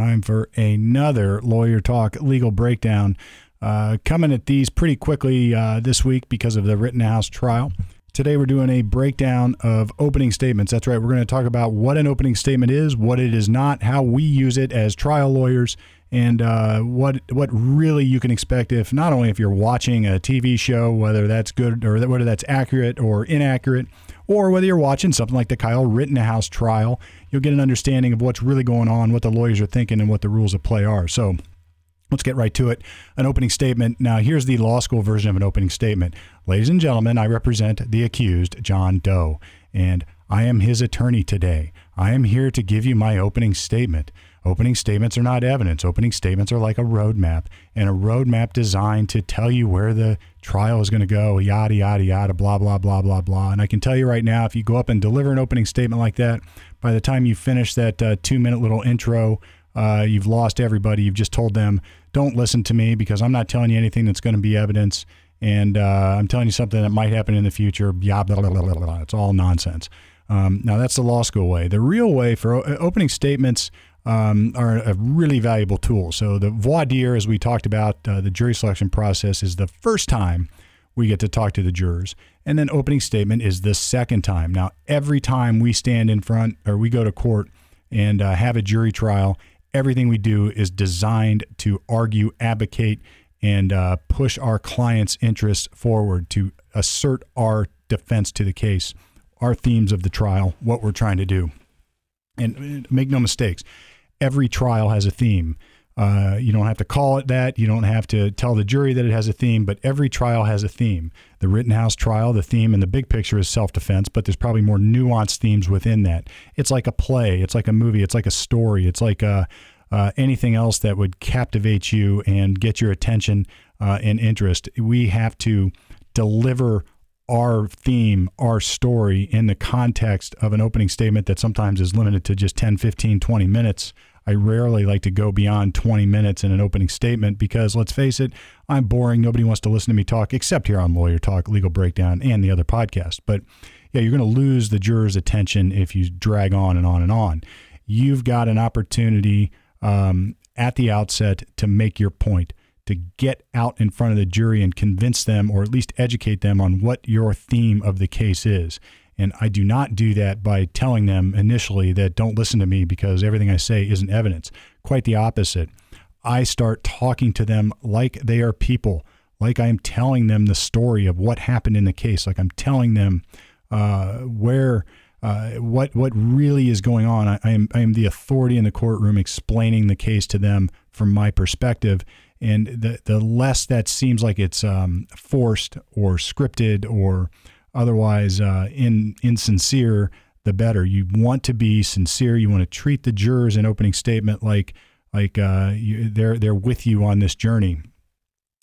time for another Lawyer Talk legal breakdown. Uh, coming at these pretty quickly uh, this week because of the Rittenhouse trial. Today, we're doing a breakdown of opening statements. That's right. We're going to talk about what an opening statement is, what it is not, how we use it as trial lawyers, and uh, what what really you can expect if not only if you're watching a TV show, whether that's good or whether that's accurate or inaccurate, or whether you're watching something like the Kyle Rittenhouse trial, you'll get an understanding of what's really going on, what the lawyers are thinking, and what the rules of play are. So. Let's get right to it. An opening statement. Now, here's the law school version of an opening statement. Ladies and gentlemen, I represent the accused, John Doe, and I am his attorney today. I am here to give you my opening statement. Opening statements are not evidence. Opening statements are like a roadmap, and a roadmap designed to tell you where the trial is going to go, yada, yada, yada, blah, blah, blah, blah, blah. And I can tell you right now, if you go up and deliver an opening statement like that, by the time you finish that uh, two minute little intro, uh, you've lost everybody. You've just told them, don't listen to me because I'm not telling you anything that's going to be evidence. And uh, I'm telling you something that might happen in the future. Blah, blah, blah, blah, blah. It's all nonsense. Um, now, that's the law school way. The real way for o- opening statements um, are a really valuable tool. So the voir dire, as we talked about, uh, the jury selection process is the first time we get to talk to the jurors, and then opening statement is the second time. Now, every time we stand in front or we go to court and uh, have a jury trial, everything we do is designed to argue, advocate, and uh, push our client's interests forward to assert our defense to the case, our themes of the trial, what we're trying to do. And uh, make no mistakes, every trial has a theme. Uh, you don't have to call it that. You don't have to tell the jury that it has a theme, but every trial has a theme. The Rittenhouse trial, the theme in the big picture is self defense, but there's probably more nuanced themes within that. It's like a play, it's like a movie, it's like a story, it's like a, uh, anything else that would captivate you and get your attention uh, and interest. We have to deliver our theme, our story in the context of an opening statement that sometimes is limited to just 10, 15, 20 minutes. I rarely like to go beyond 20 minutes in an opening statement because let's face it, I'm boring. Nobody wants to listen to me talk except here on Lawyer Talk, Legal Breakdown, and the other podcast. But yeah, you're going to lose the juror's attention if you drag on and on and on. You've got an opportunity um, at the outset to make your point to get out in front of the jury and convince them or at least educate them on what your theme of the case is. And I do not do that by telling them initially that don't listen to me because everything I say isn't evidence. Quite the opposite. I start talking to them like they are people, like I am telling them the story of what happened in the case, like I'm telling them uh, where. Uh, what what really is going on? I, I, am I am the authority in the courtroom explaining the case to them from my perspective, and the the less that seems like it's um, forced or scripted or otherwise uh, in insincere, the better. You want to be sincere. You want to treat the jurors in opening statement like like uh, you, they're they're with you on this journey.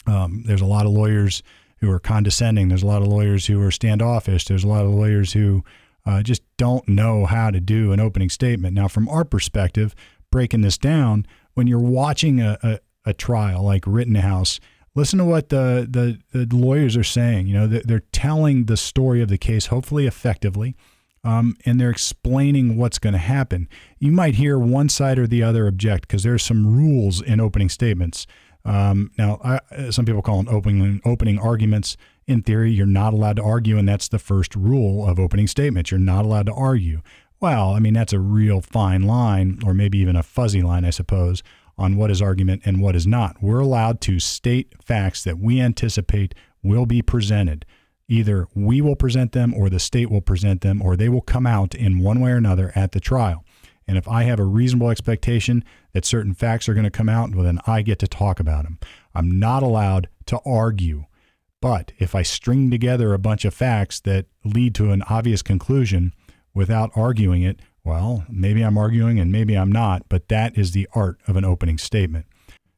Um, there's a lot of lawyers who are condescending. There's a lot of lawyers who are standoffish. There's a lot of lawyers who uh, just don't know how to do an opening statement. Now, from our perspective, breaking this down, when you're watching a, a, a trial like Rittenhouse, listen to what the, the, the lawyers are saying. You know, they're, telling the story of the case, hopefully effectively, um, and they're explaining what's going to happen. You might hear one side or the other object because there's some rules in opening statements. Um, now, I, some people call them opening opening arguments. In theory, you're not allowed to argue, and that's the first rule of opening statements. You're not allowed to argue. Well, I mean, that's a real fine line, or maybe even a fuzzy line, I suppose, on what is argument and what is not. We're allowed to state facts that we anticipate will be presented. Either we will present them, or the state will present them, or they will come out in one way or another at the trial. And if I have a reasonable expectation that certain facts are going to come out, well, then I get to talk about them. I'm not allowed to argue. But if I string together a bunch of facts that lead to an obvious conclusion without arguing it, well, maybe I'm arguing and maybe I'm not, but that is the art of an opening statement.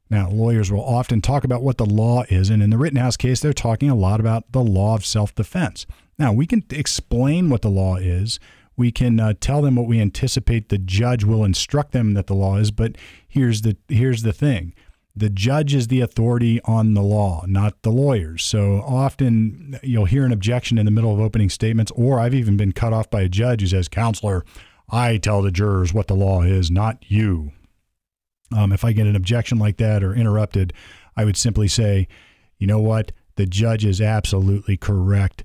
Now, lawyers will often talk about what the law is, and in the Rittenhouse case, they're talking a lot about the law of self defense. Now, we can explain what the law is. We can uh, tell them what we anticipate the judge will instruct them that the law is, but here's the here's the thing. The judge is the authority on the law, not the lawyers. So often you'll hear an objection in the middle of opening statements, or I've even been cut off by a judge who says, Counselor, I tell the jurors what the law is, not you. Um, if I get an objection like that or interrupted, I would simply say, you know what? The judge is absolutely correct.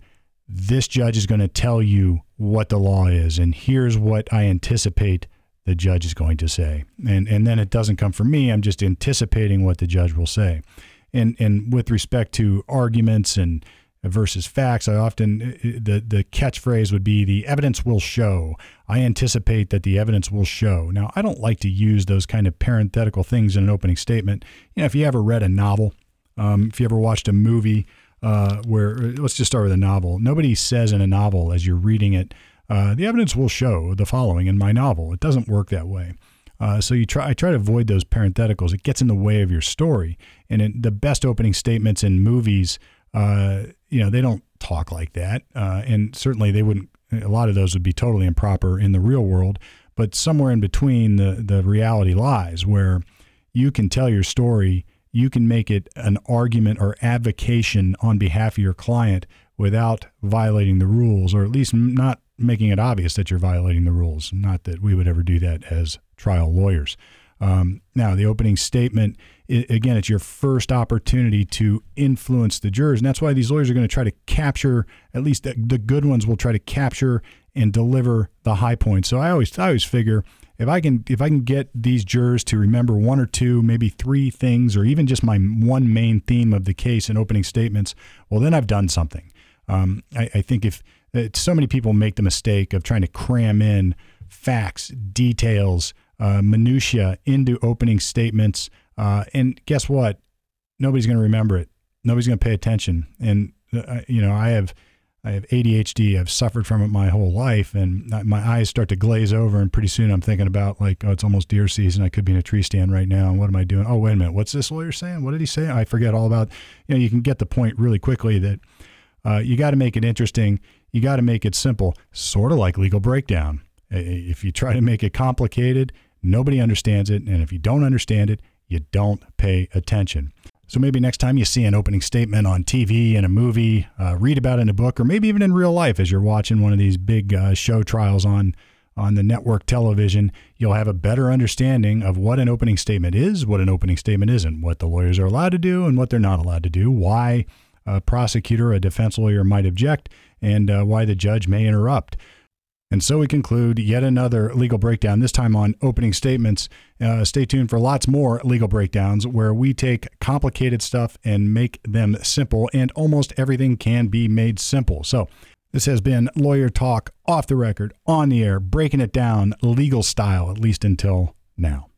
This judge is going to tell you what the law is, and here's what I anticipate the judge is going to say. And and then it doesn't come from me. I'm just anticipating what the judge will say. And and with respect to arguments and versus facts, I often the the catchphrase would be the evidence will show. I anticipate that the evidence will show. Now, I don't like to use those kind of parenthetical things in an opening statement. You know, if you ever read a novel, um, if you ever watched a movie uh, where let's just start with a novel. Nobody says in a novel as you're reading it uh, the evidence will show the following in my novel. It doesn't work that way. Uh, so you try. I try to avoid those parentheticals. It gets in the way of your story. And it, the best opening statements in movies, uh, you know, they don't talk like that. Uh, and certainly they wouldn't. A lot of those would be totally improper in the real world. But somewhere in between, the the reality lies, where you can tell your story. You can make it an argument or advocation on behalf of your client without violating the rules, or at least not making it obvious that you're violating the rules. Not that we would ever do that as trial lawyers. Um, now, the opening statement, it, again, it's your first opportunity to influence the jurors. And that's why these lawyers are going to try to capture, at least the, the good ones will try to capture and deliver the high points. So I always, I always figure if I can, if I can get these jurors to remember one or two, maybe three things, or even just my one main theme of the case in opening statements, well, then I've done something. Um, I, I think if so many people make the mistake of trying to cram in facts, details, uh, minutia into opening statements, uh, and guess what? Nobody's going to remember it. Nobody's going to pay attention. And uh, you know, I have I have ADHD. I've suffered from it my whole life, and my eyes start to glaze over. And pretty soon, I'm thinking about like, oh, it's almost deer season. I could be in a tree stand right now. And what am I doing? Oh, wait a minute. What's this lawyer saying? What did he say? I forget all about. You know, you can get the point really quickly that uh, you got to make it interesting. You got to make it simple, sort of like legal breakdown. If you try to make it complicated, nobody understands it. And if you don't understand it, you don't pay attention. So maybe next time you see an opening statement on TV in a movie, uh, read about it in a book, or maybe even in real life as you're watching one of these big uh, show trials on on the network television, you'll have a better understanding of what an opening statement is, what an opening statement isn't, what the lawyers are allowed to do and what they're not allowed to do, why a prosecutor, a defense lawyer might object, and uh, why the judge may interrupt. And so we conclude yet another legal breakdown, this time on opening statements. Uh, stay tuned for lots more legal breakdowns where we take complicated stuff and make them simple, and almost everything can be made simple. So, this has been Lawyer Talk off the record, on the air, breaking it down legal style, at least until now.